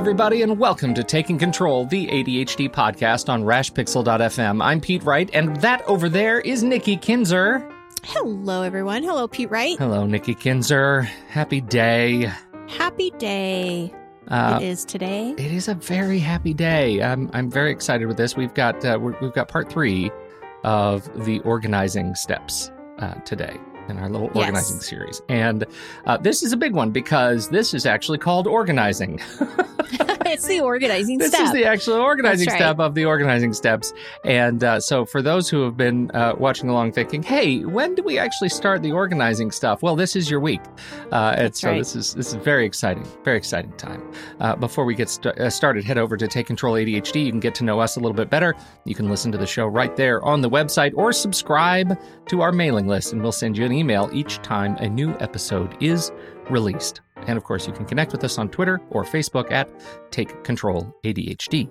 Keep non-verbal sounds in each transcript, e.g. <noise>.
everybody, and welcome to Taking Control, the ADHD podcast on rashpixel.fm. I'm Pete Wright, and that over there is Nikki Kinzer. Hello, everyone. Hello, Pete Wright. Hello, Nikki Kinzer. Happy day. Happy day. Uh, it is today. It is a very happy day. I'm, I'm very excited with this. We've got uh, we're, we've got part three of the organizing steps uh, today in our little Yes. organizing series, and uh, this is a big one because this is actually called organizing. <laughs> it's the organizing this step. is the actual organizing right. step of the organizing steps. And uh, so, for those who have been uh, watching along, thinking, "Hey, when do we actually start the organizing stuff?" Well, this is your week, uh, and so right. this is this is very exciting, very exciting time. Uh, before we get st- uh, started, head over to Take Control ADHD. You can get to know us a little bit better. You can listen to the show right there on the website, or subscribe to our mailing list, and we'll send you an email each time a new episode is released. And of course, you can connect with us on Twitter or Facebook at Take Control ADHD.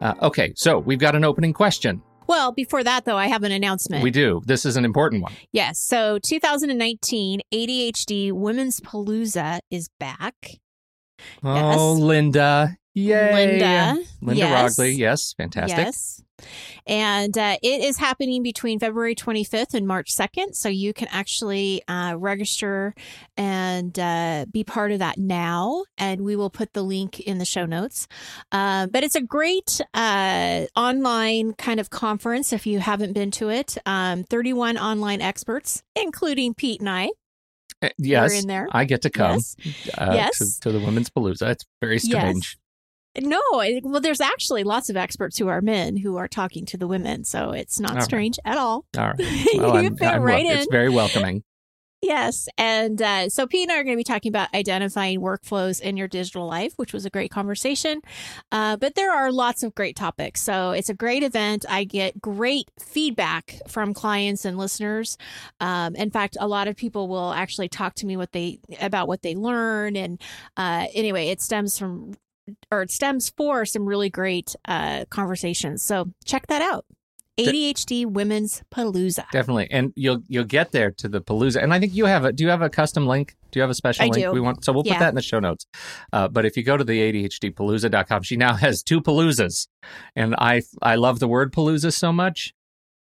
Uh, okay, so we've got an opening question. well, before that, though, I have an announcement. We do. This is an important one. yes. So 2019 ADHD Women's Palooza is back. Oh, Linda. Yay. Linda. Linda yes. Roggli. Yes, fantastic. Yes. And uh, it is happening between February 25th and March 2nd. So you can actually uh, register and uh, be part of that now. And we will put the link in the show notes. Uh, but it's a great uh, online kind of conference if you haven't been to it. Um, 31 online experts, including Pete and I, Uh, yes. in there. I get to come Yes. uh, Yes. to, to the Women's Palooza. It's very strange. No, well, there's actually lots of experts who are men who are talking to the women. So it's not All right. strange at all. All right. <laughs> Well, you I'm, fit I'm right wel- in. It's very welcoming. Yes. And uh, so P and I are going to be talking about identifying workflows in your digital life, which was a great conversation. Uh, but there are lots of great topics. So it's a great event. I get great feedback from clients and listeners. Um, in fact, a lot of people will actually talk to me what they about what they learn. And uh, anyway, it stems from or it stems for some really great uh, conversations. So check that out. ADHD Women's Palooza. Definitely. And you'll you'll get there to the Palooza. And I think you have a do you have a custom link? Do you have a special I link do. we want? So we'll put that in the show notes. Uh, but if you go to the ADHDpalooza.com, she now has two Paloozas. And I I love the word Palooza so much.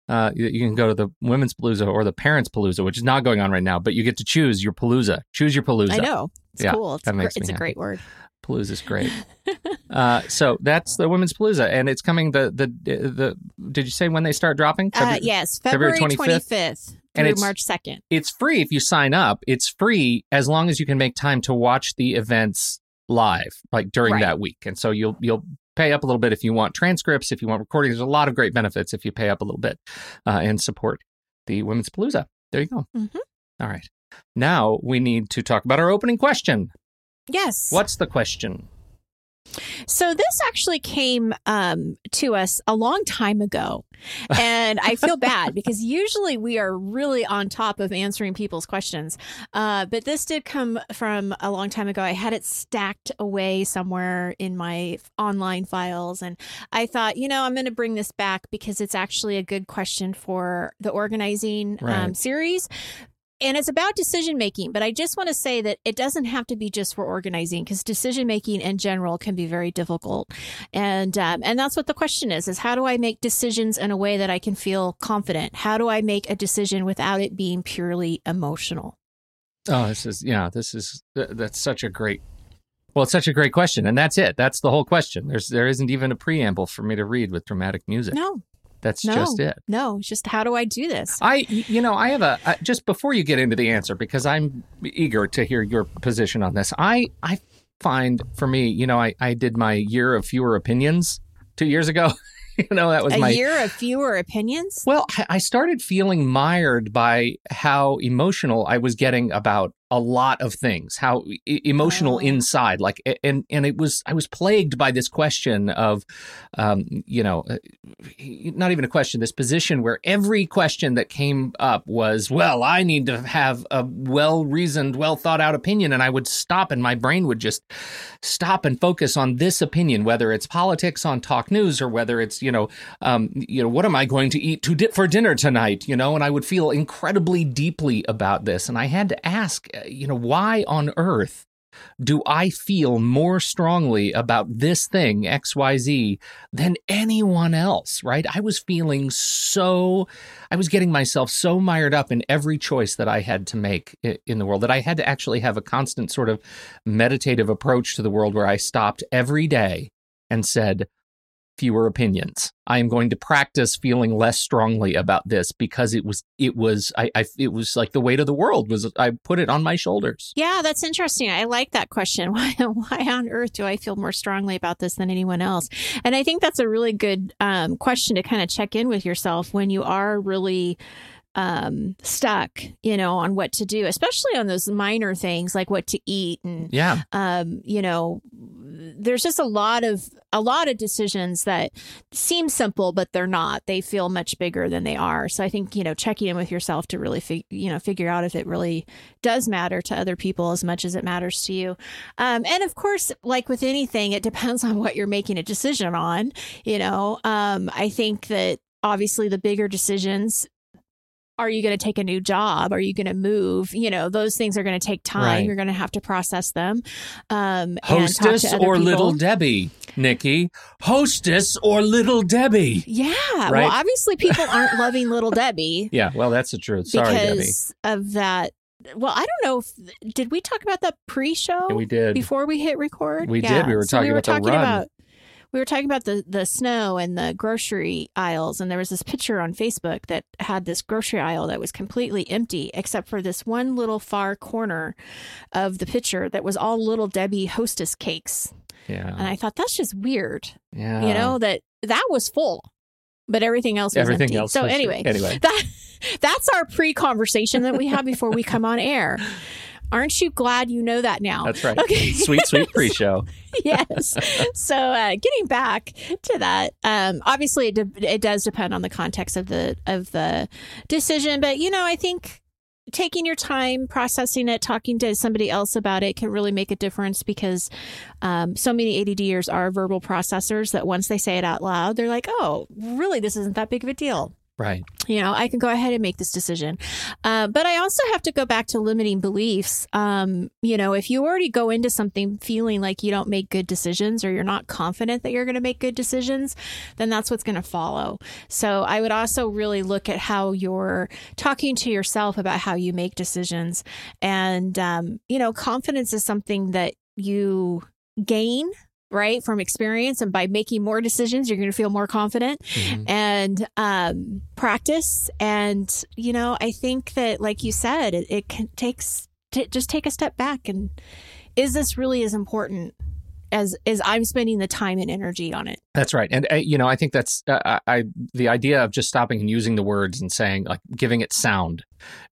Uh, you, you can go to the women's Palooza or the parents Palooza, which is not going on right now, but you get to choose your Palooza. Choose your Palooza. I know. It's Yeah, cool. It's, that gr- makes me it's a happy. great word. Palooza's great. uh, so that's the women's Palooza, and it's coming. The the the. Did you say when they start dropping? Uh, yes, February 25th? 25th, And it's- March 2nd. it's free if you sign up. It's free as long as you can make time to watch the events live, like during Right. that week. And so you'll you'll pay up a little bit if you want transcripts, if you want recordings. There's a lot of great benefits if you pay up a little bit uh, and support the Women's Palooza. There you go. Mhm. All right. Now we need to talk about our opening question. Yes. What's the question? So this actually came um, to us a long time ago. <laughs> And I feel bad because usually we are really on top of answering people's questions. Uh, but this did come from a long time ago. I had it stacked away somewhere in my online files. And I thought, you know, I'm going to bring this back because it's actually a good question for the organizing um, series. And it's about decision making, but I just want to say that it doesn't have to be just for organizing because decision making in general can be very difficult, and um, and that's what the question is: is how do I make decisions in a way that I can feel confident? How do I make a decision without it being purely emotional? Oh, this is yeah. This is that's such a great. Well, it's such a great question, and that's it. That's the whole question. There's there isn't even a preamble for me to read with dramatic music. No, that's no, just it. no. Just how do I do this? I, you know, I have a I, just before you get into the answer because I'm eager to hear your position on this. I, I find for me, you know, I, I did my year of fewer opinions two years ago. <laughs> you know, that was a my year of fewer opinions. well, I- I started feeling mired by how emotional I was getting about a lot of things, how e- emotional Oh. inside, like, and and it was I was plagued by this question of, um, you know, uh, not even a question, this position where every question that came up was, well, I need to have a well reasoned, well thought out opinion, and I would stop, and my brain would just stop and focus on this opinion, whether it's politics on talk news or whether it's you know, um, you know, what am I going to eat to dip for dinner tonight? You know, and I would feel incredibly deeply about this, and I had to ask, uh, you know, why on earth do I feel more strongly about this thing, XYZ, than anyone else, right? I was feeling so, I was getting myself so mired up in every choice that I had to make in the world that I had to actually have a constant sort of meditative approach to the world where I stopped every day and said, fewer opinions. I am going to practice feeling less strongly about this because it was it was I, I it was like the weight of the world was I put it on my shoulders. Yeah, that's interesting. I like that question. <laughs> Why why on earth do I feel more strongly about this than anyone else? And I think that's a really good um, question to kind of check in with yourself when you are really um, stuck, you know, on what to do, especially on those minor things like what to eat and yeah, um, you know, there's just a lot of a lot of decisions that seem simple, but they're not. They feel much bigger than they are. So I think you know, checking in with yourself to really fig- you know figure out if it really does matter to other people as much as it matters to you. Um, and of course, like with anything, it depends <laughs> on what you're making a decision on. You know, um, I think that obviously the bigger decisions are you going to take a new job? Are you going to move? You know, those things are going to take time. Right. You're going to have to process them. Um, Hostess or people. Little Debbie, Nikki? Hostess or Little Debbie? Yeah. Right? Well, obviously, people aren't <laughs> loving Little Debbie. Yeah. Well, that's the truth. Sorry, because Debbie. of that. Well, I don't know if did we talk about that pre-show? Yeah, we did before we hit record. We yeah. did. We were so talking we were about talking about we were talking about the the snow and the grocery aisles and there was this picture on Facebook that had this grocery aisle that was completely empty except for this one little far corner of the picture that was all little Debbie hostess cakes. Yeah. And I thought that's just weird. Yeah. You know that that was full but everything else was everything empty. else so anyway, anyway <laughs> that that's our pre-conversation that we have before we come on air <laughs> Aren't you glad you know that now? That's right. Okay. <laughs> Sweet, sweet pre show. <laughs> yes. So, uh, getting back to that, um, obviously it, de- it does depend on the context of the of the decision, but you know, I think taking your time processing it talking to somebody else about it can really make a difference because um, so many adders are verbal processors that once they say it out loud they're like oh really this isn't that big of a deal Right. You know, I can go ahead and make this decision. Uh, but I also have to go back to limiting beliefs. Um, you know, if you already go into something feeling like you don't make good decisions or you're not confident that you're going to make good decisions, then that's what's going to follow. So I would also really look at how you're talking to yourself about how you make decisions. And, um, you know, confidence is something that you gain right from experience and by making more decisions you're going to feel more confident mm-hmm. and um, practice and you know i think that like you said it, it can takes t- just take a step back and is this really as important as as I'm spending the time and energy on it. That's right, and uh, you know I think that's uh, I the idea of just stopping and using the words and saying like giving it sound,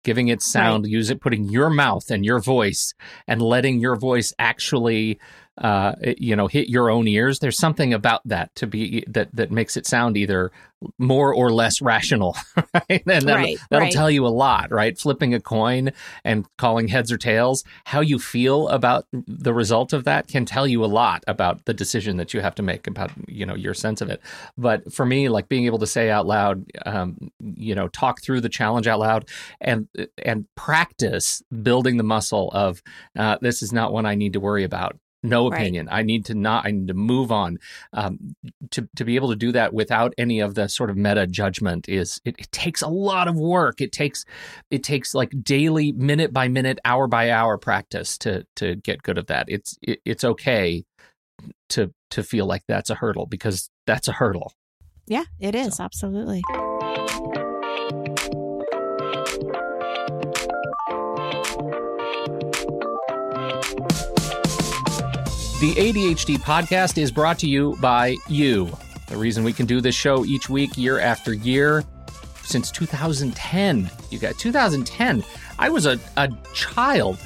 giving it sound, right. use it, putting your mouth and your voice, and letting your voice actually uh, you know, hit your own ears. There's something about that to be that that makes it sound either more or less rational, <laughs> right? And that'll, right, that'll right. tell you a lot, right? Flipping a coin and calling heads or tails, how you feel about the result of that can tell you a lot about the decision that you have to make about you know your sense of it. But for me, like being able to say out loud, um, you know, talk through the challenge out loud and and practice building the muscle of uh, this is not one I need to worry about no opinion. Right. I need to not. I need to move on. Um, to to be able to do that without any of the sort of meta judgment is it, it, takes a lot of work. It takes it takes like daily, minute by minute, hour by hour practice to to get good at that. It's it, it's okay to to feel like that's a hurdle because that's a hurdle. Yeah, it is so. absolutely. The ADHD podcast is brought to you by you. The reason we can do this show each week, year after year, since 2010. You got 2010. I was a, a child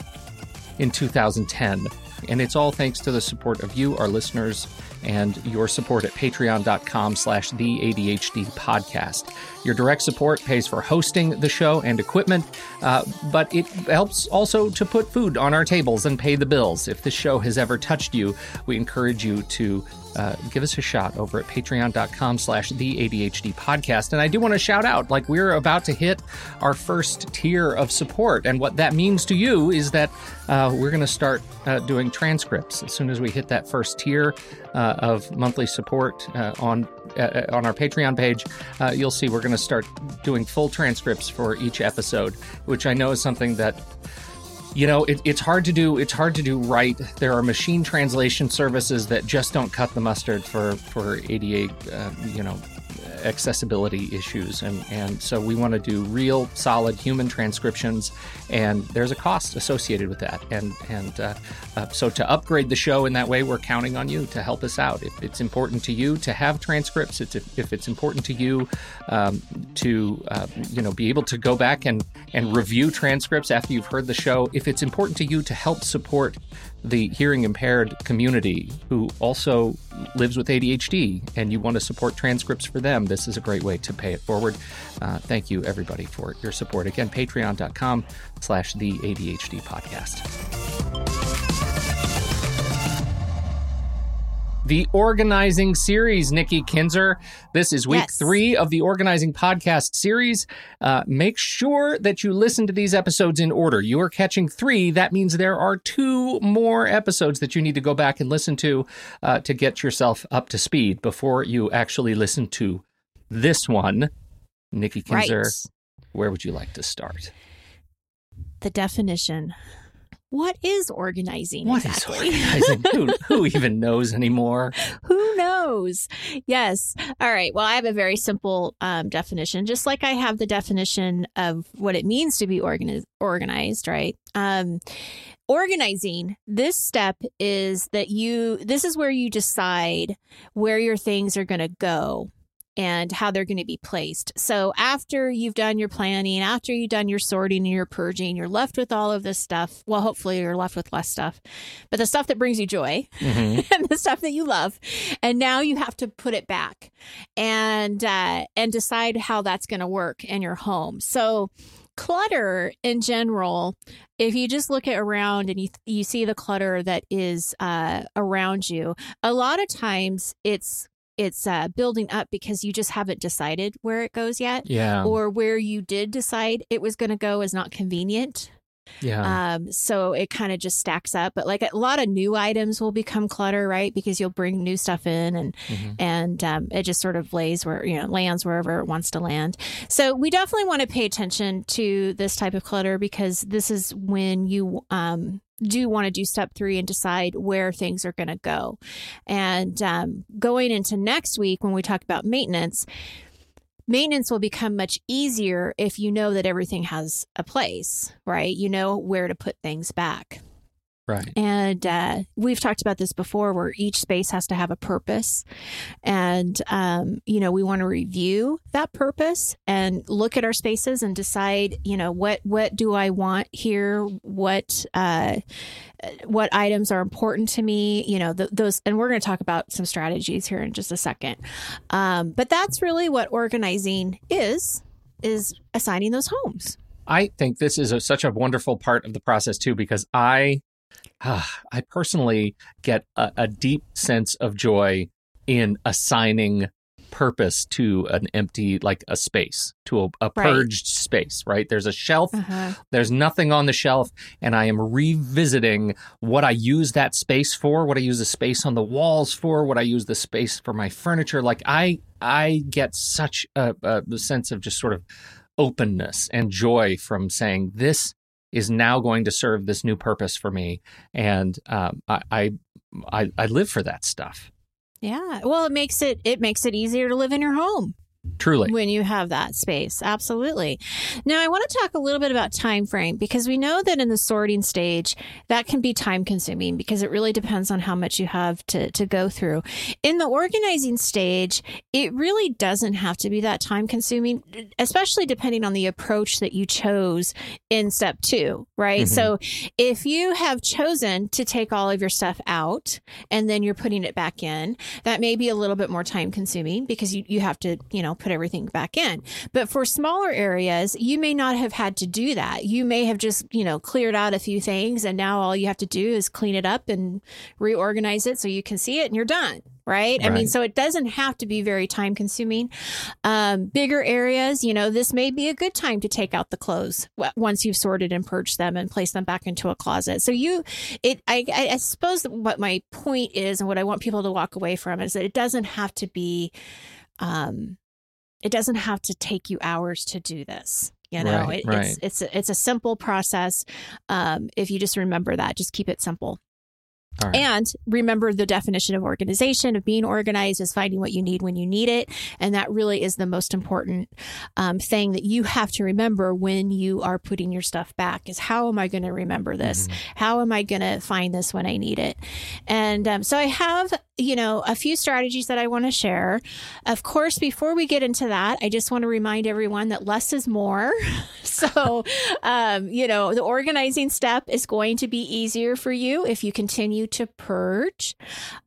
in 2010. And it's all thanks to the support of you, our listeners, and your support at patreon.com slash the ADHD podcast. Your direct support pays for hosting the show and equipment, uh, but it helps also to put food on our tables and pay the bills. If this show has ever touched you, we encourage you to uh, give us a shot over at patreon.com slash the ADHD podcast. And I do want to shout out, like we're about to hit our first tier of support. And what that means to you is that uh, we're going to start uh, doing transcripts as soon as we hit that first tier uh, of monthly support uh, on on our Patreon page. you'll see we're going to start doing full transcripts for each episode, which I know is something that you know it, it's hard to do it's hard to do right. There are machine translation services that just don't cut the mustard for for ADA uh, you know accessibility issues. And and so we want to do real solid human transcriptions and there's a cost associated with that. And and uh, uh, so to upgrade the show in that way we're counting on you to help us out. If it's important to you to have transcripts it's if, it's important to you um, to uh, you know be able to go back and and review transcripts after you've heard the show if it's important to you to help support the hearing impaired community who also lives with ADHD and you want to support transcripts for them, this is a great way to pay it forward. Uh, thank you, everybody, for your support. Again, patreon.com slash the ADHD podcast. the organizing series, Nikki Kinzer. This is week yes. three of the organizing podcast series. Uh, make sure that you listen to these episodes in order. You are catching three. That means there are two more episodes that you need to go back and listen to uh, to get yourself up to speed before you actually listen to this one. Nikki Kinzer, right. where would you like to start? The definition what is organizing? What exactly? is organizing? who, <laughs> who even knows anymore? Who knows? Yes. All right. Well, I have a very simple um, definition, just like I have the definition of what it means to be organi- organized, right? Um, organizing this step is that you this is where you decide where your things are going to go and how they're going to be placed. So after you've done your planning, after you've done your sorting and your purging, you're left with all of this stuff. Well, hopefully you're left with less stuff, but the stuff that brings you joy mm-hmm. <laughs> and the stuff that you love. And now you have to put it back and uh, and decide how that's going to work in your home. So clutter in general if you just look at around and you you see the clutter that is uh, around you a lot of times it's it's uh, building up because you just haven't decided where it goes yet. Yeah. Or where you did decide it was going to go is not convenient. Yeah. Um, so it kind of just stacks up. But like a lot of new items will become clutter, right? Because you'll bring new stuff in and mm-hmm. and um, it just sort of lays where you know lands wherever it wants to land. So we definitely want to pay attention to this type of clutter because this is when you um, do want to do step three and decide where things are going to go. And um, going into next week, when we talk about maintenance, maintenance will become much easier if you know that everything has a place, right? You know where to put things back. Right. And uh, we've talked about this before where each space has to have a purpose. And, um, you know, we want to review that purpose and look at our spaces and decide, you know, what, what do I want here? What, uh, what items are important to me? You know, th- those, and we're going to talk about some strategies here in just a second. Um, but that's really what organizing is, is assigning those homes. I think this is a, such a wonderful part of the process too, because I I personally get a, a deep sense of joy in assigning purpose to an empty like a space to a, a purged right. space right there's a shelf uh-huh. there's nothing on the shelf and i am revisiting what i use that space for what i use the space on the walls for what i use the space for my furniture like i i get such a, a sense of just sort of openness and joy from saying this is now going to serve this new purpose for me, and um, I, I I live for that stuff. Yeah, well, it makes it it makes it easier to live in your home. Truly. when you have that space absolutely now i want to talk a little bit about time frame because we know that in the sorting stage that can be time consuming because it really depends on how much you have to, to go through in the organizing stage it really doesn't have to be that time consuming especially depending on the approach that you chose in step two right Mhm. so if you have chosen to take all of your stuff out and then you're putting it back in that may be a little bit more time consuming because you, you have to you know put everything back in. But for smaller areas you may not have had to do that. You may have just you know cleared out a few things and now all you have to do is clean it up and reorganize it so you can see it and you're done right, i mean so it doesn't have to be very time consuming um, bigger areas you know this may be a good time to take out the clothes once you've sorted and purged them and place them back into a closet. So you it I, I I suppose what my point is and what I want people to walk away from is that it doesn't have to be um it doesn't have to take you hours to do this you know? Right, it, right. it's it's a, it's a simple process. Um if you just remember that just keep it simple right. and remember the definition of organization, of being organized is finding what you need when you need it. And that really is the most important um, thing that you have to remember when you are putting your stuff back is how am I going to remember this? Mhm. How am I going to find this when I need it? And um, so I have, you know, a few strategies that I want to share. Of course, before we get into that, I just want to remind everyone that less is more. <laughs> so, um, you know, the organizing step is going to be easier for you if you continue to purge.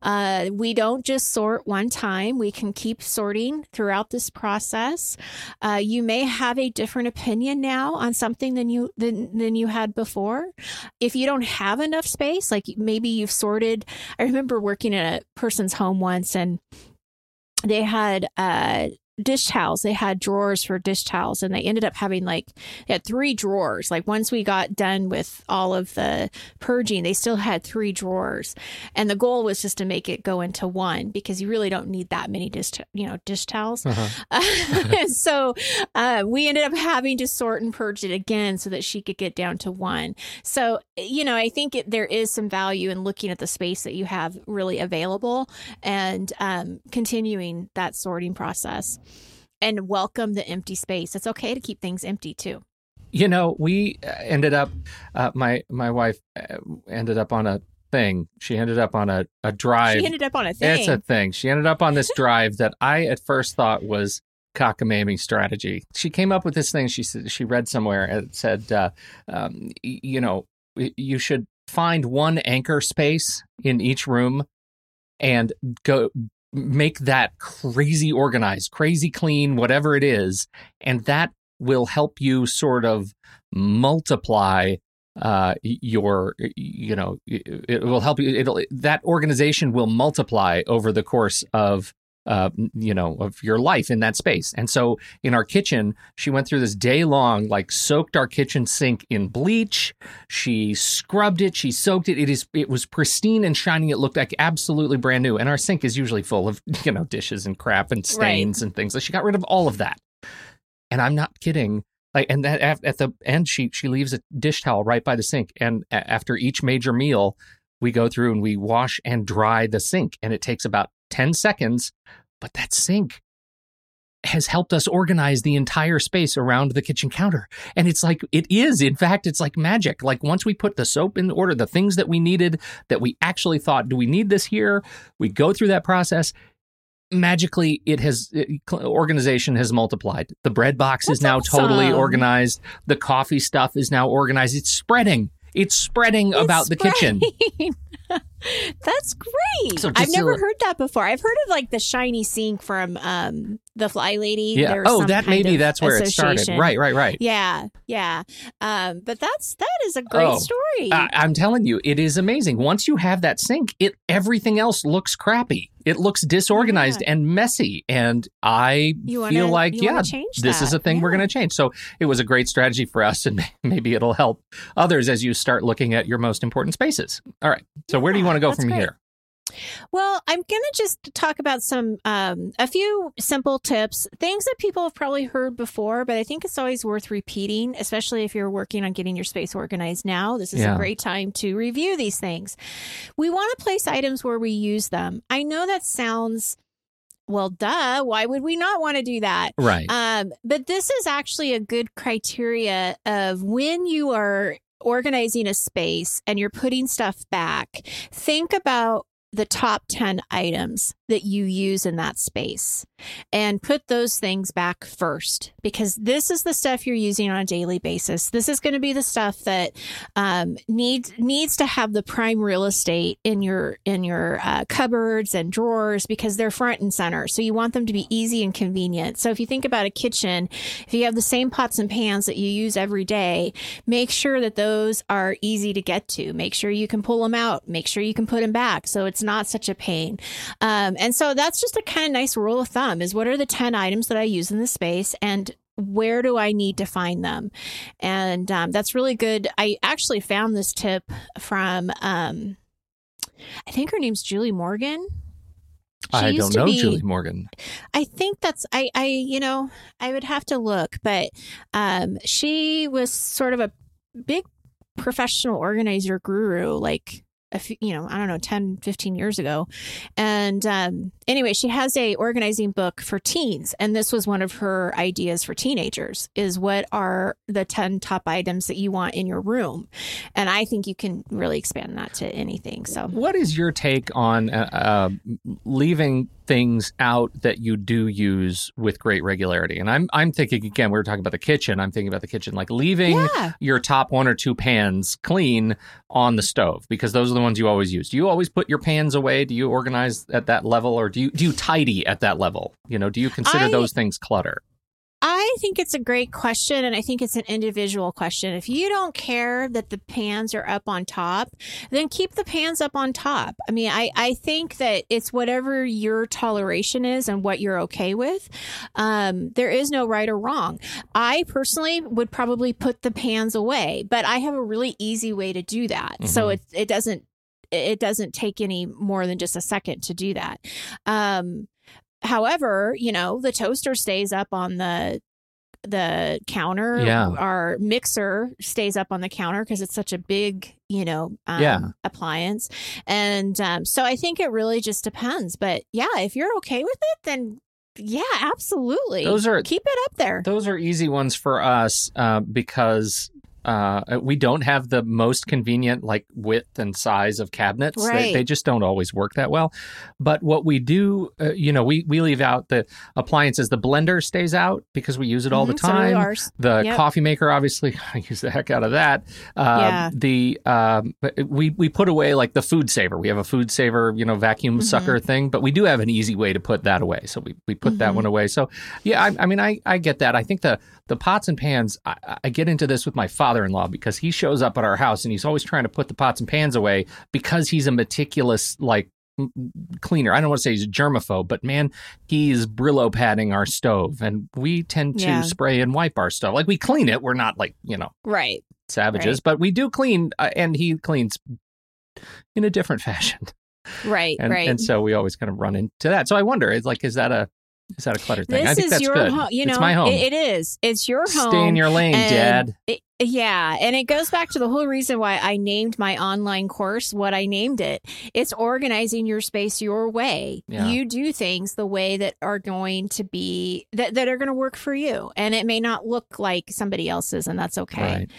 Uh, we don't just sort one time, we can keep sorting throughout this process. Uh, you may have a different opinion now on something than you than, than you had before. If you don't have enough space, like maybe you've sorted. I remember working in a person's home once and they had uh dish towels. They had drawers for dish towels and they ended up having like they had three drawers. Like once we got done with all of the purging they still had three drawers. And the goal was just to make it go into one because you really don't need that many dish you know dish towels. Uh-huh. <laughs> <laughs> so uh, we ended up having to sort and purge it again so that she could get down to one. So, you know, I think it, there is some value in looking at the space that you have really available and um, continuing that sorting process and welcome the empty space. It's okay to keep things empty too. You know, we uh, ended up. Uh, my my wife uh, ended up on a thing. She ended up on a a drive. She ended up on a thing. It's a thing. She ended up on this <laughs> drive that I at first thought was cockamamie strategy. She came up with this thing. She said she read somewhere and it said, uh, um, you know, you should find one anchor space in each room and go make that crazy organized, crazy clean, whatever it is, and that will help you sort of multiply uh your you know it will help you it'll that organization will multiply over the course of uh you know of your life in that space. And so in our kitchen she went through this day long like soaked our kitchen sink in bleach. She scrubbed it. She soaked it. It is it was pristine and shining it looked like absolutely brand new. And our sink is usually full of <laughs> you know dishes and crap and stains and things. So she got rid of all of that. And i'm not kidding. Like and that at, at the end she she leaves a dish towel right by the sink. And a- after each major meal we go through and we wash and dry the sink. And it takes about 10 seconds but that sink has helped us organize the entire space around the kitchen counter. And it's like it is in fact it's like magic. Like once we put the soap in order the things that we needed that we actually thought do we need this here? We go through that process. Magically it has it, organization has multiplied. The bread box is That's now totally organized. The coffee stuff is now organized. It's spreading it's spreading It's about the kitchen. <laughs> That's great. So I've never to- heard that before. I've heard of like the shiny sink from um the Fly Lady. yeah oh that maybe that's where it started right right right Yeah, yeah. Um, but that's that is a great Oh, story. I, I'm telling you, it is amazing. Once you have that sink, it everything else looks crappy. It looks disorganized and messy, and I wanna- feel like yeah, this is a thing we're going to change. So it was a great strategy for us, and <laughs> maybe it'll help others as you start looking at your most important spaces. All right, so where do you want to go from great. here? Well, I'm going to just talk about some, um, a few simple tips, things that people have probably heard before, but I think it's always worth repeating, especially if you're working on getting your space organized now. This is Yeah. a great time to review these things. We want to place items where we use them. I know that sounds well, duh. Why would we not want to do that? Right. Um, but this is actually a good criteria of when you are organizing a space and you're putting stuff back, think about the top 10 items that you use in that space and put those things back first because this is the stuff you're using on a daily basis. This is going to be the stuff that um, needs needs to have the prime real estate in your in your uh, cupboards and drawers because they're front and center. So you want them to be easy and convenient. So if you think about a kitchen, if you have the same pots and pans that you use every day, make sure that those are easy to get to. Make sure you can pull them out. Make sure you can put them back so it's not such a pain. Um, and so that's just a kind of nice rule of thumb is what are the 10 items that I use in the space and where do I need to find them? And um, that's really good. I actually found this tip from, um, I think her name's Julie Morgan. She I don't know be- Julie Morgan. I think that's I I you know I would have to look, but um she was sort of a big professional organizer guru like a few, you know, I don't know, 10, 15 years ago. And um, anyway, she has a organizing book for teens. And this was one of her ideas for teenagers is what are the 10 top items that you want in your room? And I think you can really expand that to anything. So What is your take on uh, uh, leaving things out that you do use with great regularity? And I'm I'm thinking again, we were talking about the kitchen. I'm thinking about the kitchen, like leaving yeah. your top one or two pans clean on the stove because those are the ones you always use. Do you always put your pans away? Do you organize at that level, or do you do you tidy at that level? You know, do you consider I- those things clutter? I think it's a great question, and I think it's an individual question. If you don't care that the pans are up on top, then keep the pans up on top. I mean, I, I think that it's whatever your toleration is and what you're okay with. Um, there is no right or wrong. I personally would probably put the pans away, but I have a really easy way to do that. So Mhm. it, it doesn't it doesn't take any more than just a second to do that. Um, however, you know, the toaster stays up on the the counter. Yeah. Our mixer stays up on the counter because it's such a big, you know, um, Yeah. appliance. And um, so I think it really just depends. But yeah, if you're okay with it, then yeah, absolutely. Those are keep it up there. Those are easy ones for us uh, because uh, we don't have the most convenient like width and size of cabinets. They, Right. they just don't always work that well. But what we do, uh, you know, we we leave out the appliances. The blender stays out because we use it all the Mhm, so do time. ours. The Yep. coffee maker, obviously, <laughs> I use the heck out of that. Uh, Yeah. The um, we we put away like the food saver. We have a food saver, you know, vacuum Mhm. sucker thing, but we do have an easy way to put that away. So we, we put that Mhm. one away. So yeah, I, I mean, I I get that. I think the the pots and pans. I, I get into this with my father in law because he shows up at our house and he's always trying to put the pots and pans away because he's a meticulous like cleaner. I don't want to say he's a germaphobe, but man, he's Brillo padding our stove, and we tend to Yeah. spray and wipe our stove. Like we clean it. We're not like you know Right. savages, but we do clean, uh, and he cleans in a different <laughs> fashion. Right. And right. and so we always kind of run into that. So I wonder, is like, is that a is that a clutter thing? this I think is that's your good. home. You know, it's my home. It, it is. It's your home. Stay in your lane, Dad. it- yeah, and it goes back to the whole reason why I named my online course what I named it. It's organizing your space your way. Yeah. You do things the way that are going to be that, that are going to work for you, and it may not look like somebody else's, and that's okay. Right.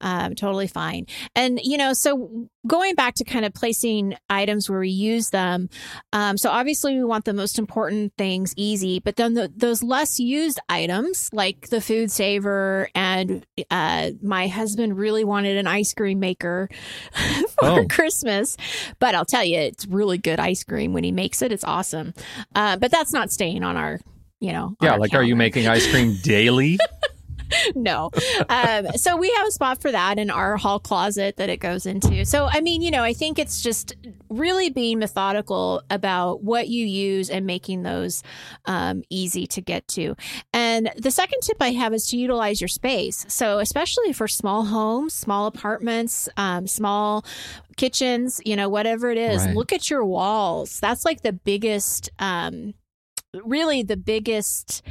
Um, totally fine. And you know, so going back to kind of placing items where we use them. Um, so obviously we want the most important things easy, but then the, those less used items like the food saver and uh, my husband really wanted an ice cream maker <laughs> for Oh. Christmas. But I'll tell you, it's really good ice cream when he makes it. It's awesome. Uh, but that's not staying on our, you know, Yeah, like, are you making ice cream <laughs> daily? <laughs> no. Um, so we have a spot for that in our hall closet that it goes into. So, I mean, you know, I think it's just really being methodical about what you use and making those um, easy to get to. And the second tip I have is to utilize your space. So, especially for small homes, small apartments, um, small kitchens, you know, whatever it is, Right. look at your walls. That's like the biggest, um, really the biggest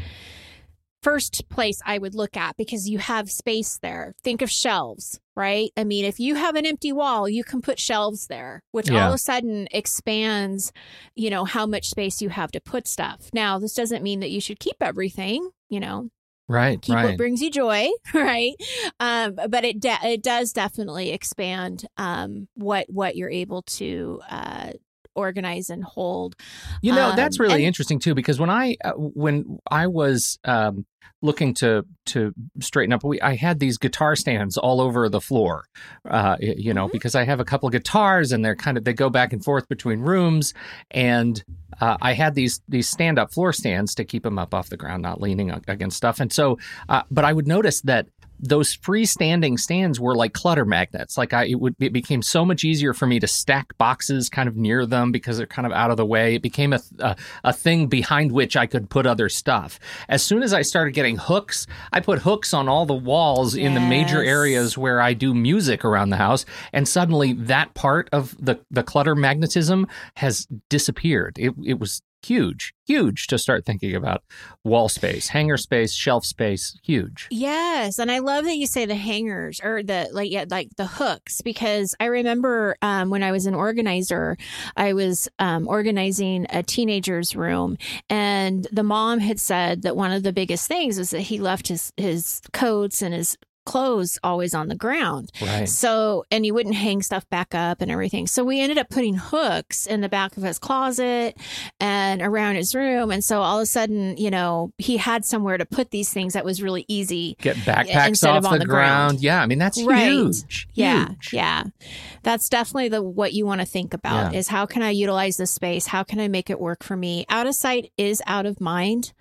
first place I would look at because you have space there. Think of shelves, right? I mean, if you have an empty wall, you can put shelves there, which Yeah. all of a sudden expands, you know, how much space you have to put stuff. Now, this doesn't mean that you should keep everything, you know, Right, keep right. what brings you joy, <laughs> right? Um, but it de- it does definitely expand um, what what you're able to uh, organize and hold. You know, that's Um, really and- interesting too, because when I uh, when I was um, looking to to straighten up, we I had these guitar stands all over the floor, uh, you know, Mhm. because I have a couple guitars and they're kind of they go back and forth between rooms, and uh, I had these these stand up floor stands to keep them up off the ground, not leaning against stuff, and so, uh, but I would notice that those freestanding stands were like clutter magnets. Like I, it would, it became so much easier for me to stack boxes kind of near them because they're kind of out of the way. It became a, a, a thing behind which I could put other stuff. As soon as I started getting hooks, I put hooks on all the walls in the major areas where I do music around the house. And suddenly that part of the, the clutter magnetism has disappeared. It, it was huge, huge to start thinking about wall space, hanger space, shelf space, huge. Yes, and I love that you say the hangers or the like yeah, like the hooks because I remember um, when I was an organizer, I was um, organizing a teenager's room, and the mom had said that one of the biggest things was that he left his his coats and his clothes always on the ground. Right. So, and you wouldn't hang stuff back up and everything. So we ended up putting hooks in the back of his closet and around his room. And so all of a sudden, you know, he had somewhere to put these things that was really easy. Get backpacks off the, the ground. ground. Yeah, I mean that's Right. huge. Yeah. Huge. Yeah. That's definitely the what you want to think about Yeah. is how can I utilize this space? How can I make it work for me? Out of sight is out of mind.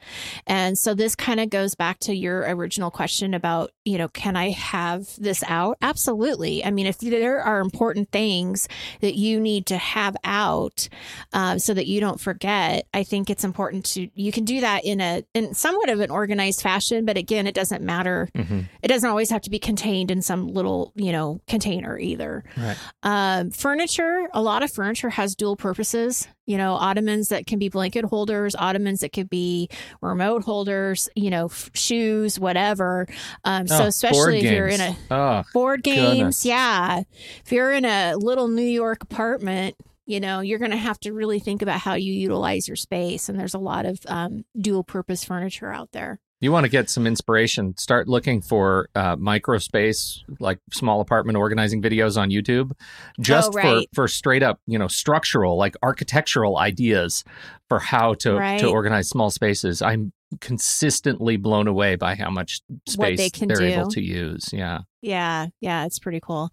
And so this kind of goes back to your original question about, you know, can I have this out? Absolutely. I mean, if there are important things that you need to have out uh, so that you don't forget, I think it's important to, you can do that in a, in somewhat of an organized fashion. But again, it doesn't matter. hmm It doesn't always have to be contained in some little, you know, container either. Right. Um, furniture, a lot of furniture has dual purposes. You know, ottomans that can be blanket holders, ottomans that could be remote holders, you know, f- shoes, whatever. Um, so Oh, especially board if you're in a oh, board games, goodness. yeah. If you're in a little New York apartment, you know, you're going to have to really think about how you utilize your space. And there's a lot of um, dual purpose furniture out there. you want to get some inspiration? Start looking for uh, microspace, like small apartment organizing videos on YouTube, just Oh, right. for for straight up, you know, structural, like architectural ideas for how to Right. to organize small spaces. I'm consistently blown away by how much space they can they're able to use. Yeah. Yeah, yeah, it's pretty cool.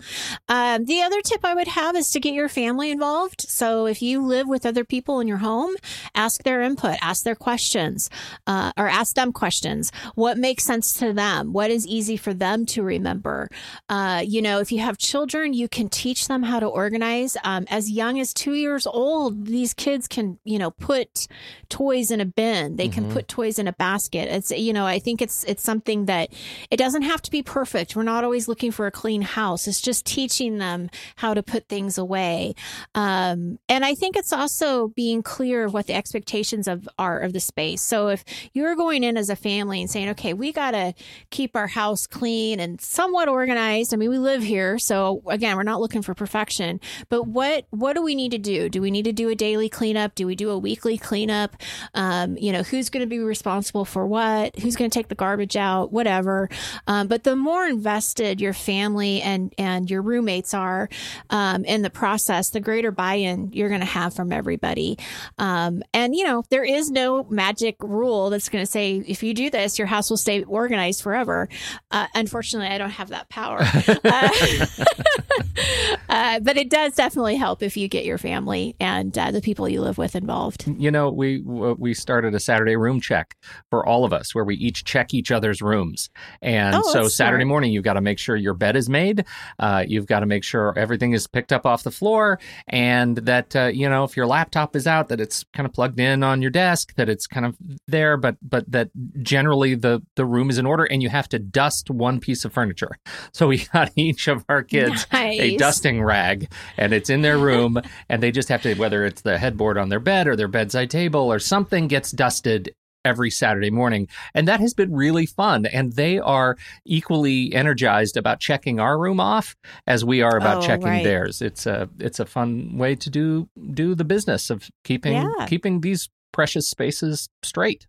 Um, the other tip I would have is to get your family involved. So if you live with other people in your home, ask their input, ask their questions, uh, or ask them questions. What makes sense to them? What is easy for them to remember? Uh, you know, if you have children, you can teach them how to organize. Um, as young as two years old, these kids can, you know, put toys in a bin. They can Mhm. put toys in a basket. It's, you know, I think it's it's something that it doesn't have to be perfect. We're not always looking for a clean house. It's just teaching them how to put things away. Um, and I think it's also being clear of what the expectations of are of the space. So if you're going in as a family and saying, okay, we got to keep our house clean and somewhat organized. I mean, we live here, so again, we're not looking for perfection. But what what do we need to do? Do we need to do a daily cleanup? Do we do a weekly cleanup? Um, you know, who's going to be responsible for what? Who's going to take the garbage out? Whatever. Um, but the more invested your family and and your roommates are um, in the process, the greater buy-in you're going to have from everybody. Um, and you know, there is no magic rule that's going to say if you do this, your house will stay organized forever. Uh, unfortunately, I don't have that power. <laughs> Uh, <laughs> <laughs> uh, but it does definitely help if you get your family and uh, the people you live with involved. You know, we we started a Saturday room check for all of us, where we each check each other's rooms. And Oh, so Saturday smart. morning, you've got to make sure your bed is made. Uh, you've got to make sure everything is picked up off the floor, and that uh, you know if your laptop is out, that it's kind of plugged in on your desk, that it's kind of there, but but that generally the the room is in order, and you have to dust one piece of furniture. So we <laughs> got each of our kids <laughs> a Nice. dusting rag and it's in their room <laughs> and they just have to whether it's the headboard on their bed or their bedside table or something gets dusted every Saturday morning. And that has been really fun. And they are equally energized about checking our room off as we are about Oh, checking right. theirs. It's a it's a fun way to do do the business of keeping Yeah. keeping these precious spaces straight.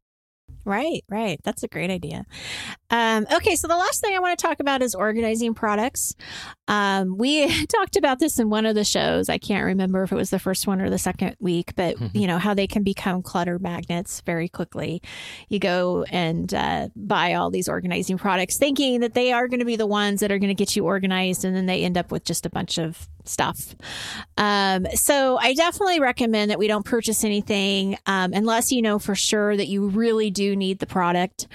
Right, right. That's a great idea. Um, okay, so the last thing I want to talk about is organizing products. Um, we <laughs> talked about this in one of the shows. I can't remember if it was the first one or the second week, but Mhm. you know how they can become clutter magnets very quickly. You go and uh, buy all these organizing products, thinking that they are going to be the ones that are going to get you organized, and then they end up with just a bunch of stuff. Um, so I definitely recommend that we don't purchase anything um, unless you know for sure that you really do need the product.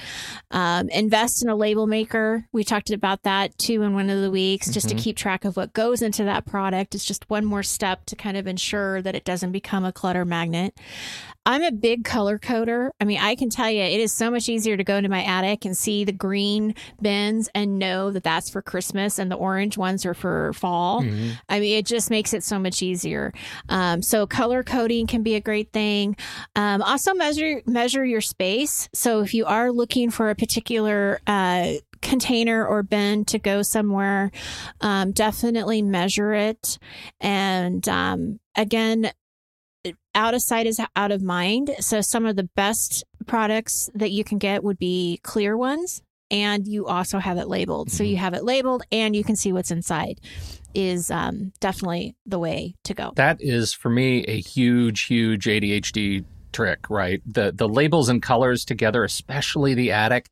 Um, invest in a label maker. We talked about that too in one of the weeks, just Mhm. to keep track of what goes into that product. It's just one more step to kind of ensure that it doesn't become a clutter magnet. I'm a big color coder. I mean, I can tell you, it is so much easier to go into my attic and see the green bins and know that that's for Christmas and the orange ones are for fall. Mhm. I mean, it just makes it so much easier. Um, so color coding can be a great thing. Um, also measure measure your space. So if you are looking for a particular uh, container or bin to go somewhere, um, definitely measure it. And um, again, out of sight is out of mind. So some of the best products that you can get would be clear ones. And you also have it labeled. So Mhm. you have it labeled and you can see what's inside is um, definitely the way to go. That is for me a huge, huge ADHD trick, right? The the labels and colors together, especially the attic.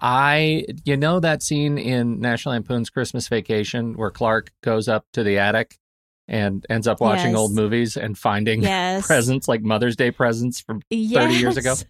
I you know that scene in National Lampoon's Christmas Vacation where Clark goes up to the attic and ends up watching Yes. old movies and finding <laughs> Yes. presents like Mother's Day presents from 30 years ago. <laughs>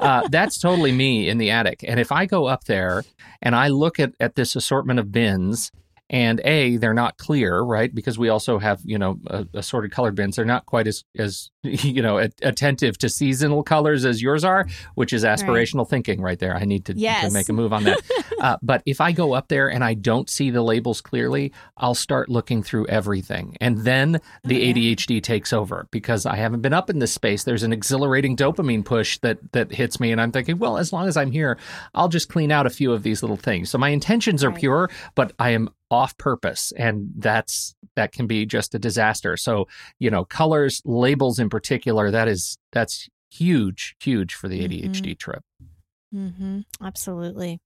Uh, that's totally me in the attic. And if I go up there and I look at, at this assortment of bins, and A, they're not clear, right? Because we also have, you know, assorted colored bins. They're not quite as, as <laughs> you know, at- attentive to seasonal colors as yours are, which is aspirational thinking right there. I need to, to make a move on that. <laughs> uh, but if I go up there and I don't see the labels clearly, I'll start looking through everything. And then the yeah. ADHD takes over because I haven't been up in this space. There's an exhilarating dopamine push that that hits me, and I'm thinking, well, as long as I'm here, I'll just clean out a few of these little things. So my intentions are Right. pure, but I am off purpose, and that's that can be just a disaster. So you know, colors, labels in particular, that is that's huge, huge for the. ADHD trip. Mm-hmm. Absolutely.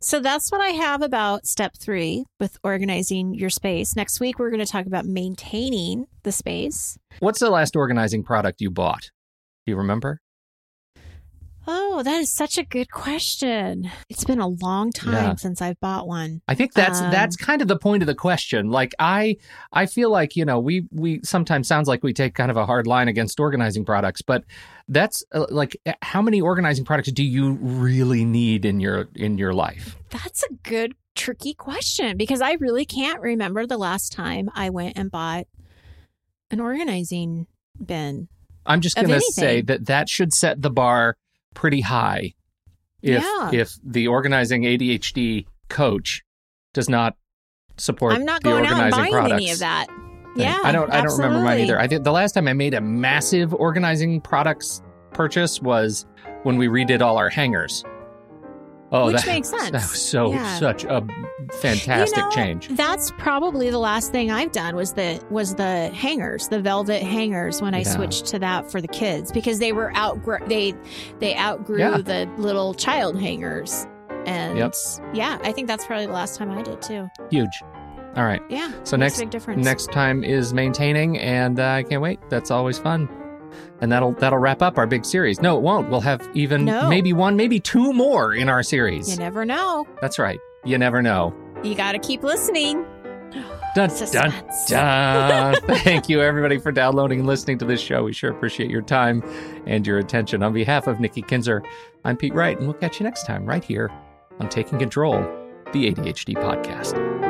So that's what I have about step three with organizing your space. Next week, we're going to talk about maintaining the space. What's the last organizing product you bought? Do you remember? Oh, that is such a good question. It's been a long time Yeah. since I've bought one. I think that's Um, that's kind of the point of the question. Like I I feel like, you know, we we sometimes sounds like we take kind of a hard line against organizing products, but that's uh, like uh, how many organizing products do you really need in your in your life? That's a good, tricky question because I really can't remember the last time I went and bought an organizing bin. I'm just going to say that that should set the bar pretty high. If Yeah. if the organizing ADHD coach does not support I'm not the going out and organizing buying products. any of that. thing. Yeah, I don't. I don't remember mine either. I think the last time I made a massive organizing products purchase was when we redid all our hangers. Oh, Which that, makes sense. <laughs> That was so Yeah. such a fantastic You know, change. That's probably the last thing I've done was the was the hangers, the velvet hangers when I Yeah. switched to that for the kids because they were outgr they they outgrew Yeah. the little child hangers. And Yep. yeah, I think that's probably the last time I did too. Huge. All right. Yeah. So next- big difference. Next time is maintaining, and uh, I can't wait. That's always fun. And that'll that'll wrap up our big series. No, it won't. We'll have even No. maybe one, maybe two more in our series. you never know. That's right. You never know. You got to keep listening. Dun, dun, dun. <laughs> Thank you, everybody, for downloading and listening to this show. We sure appreciate your time and your attention. On behalf of Nikki Kinzer, I'm Pete Wright, and we'll catch you next time right here on Taking Control, the ADHD podcast.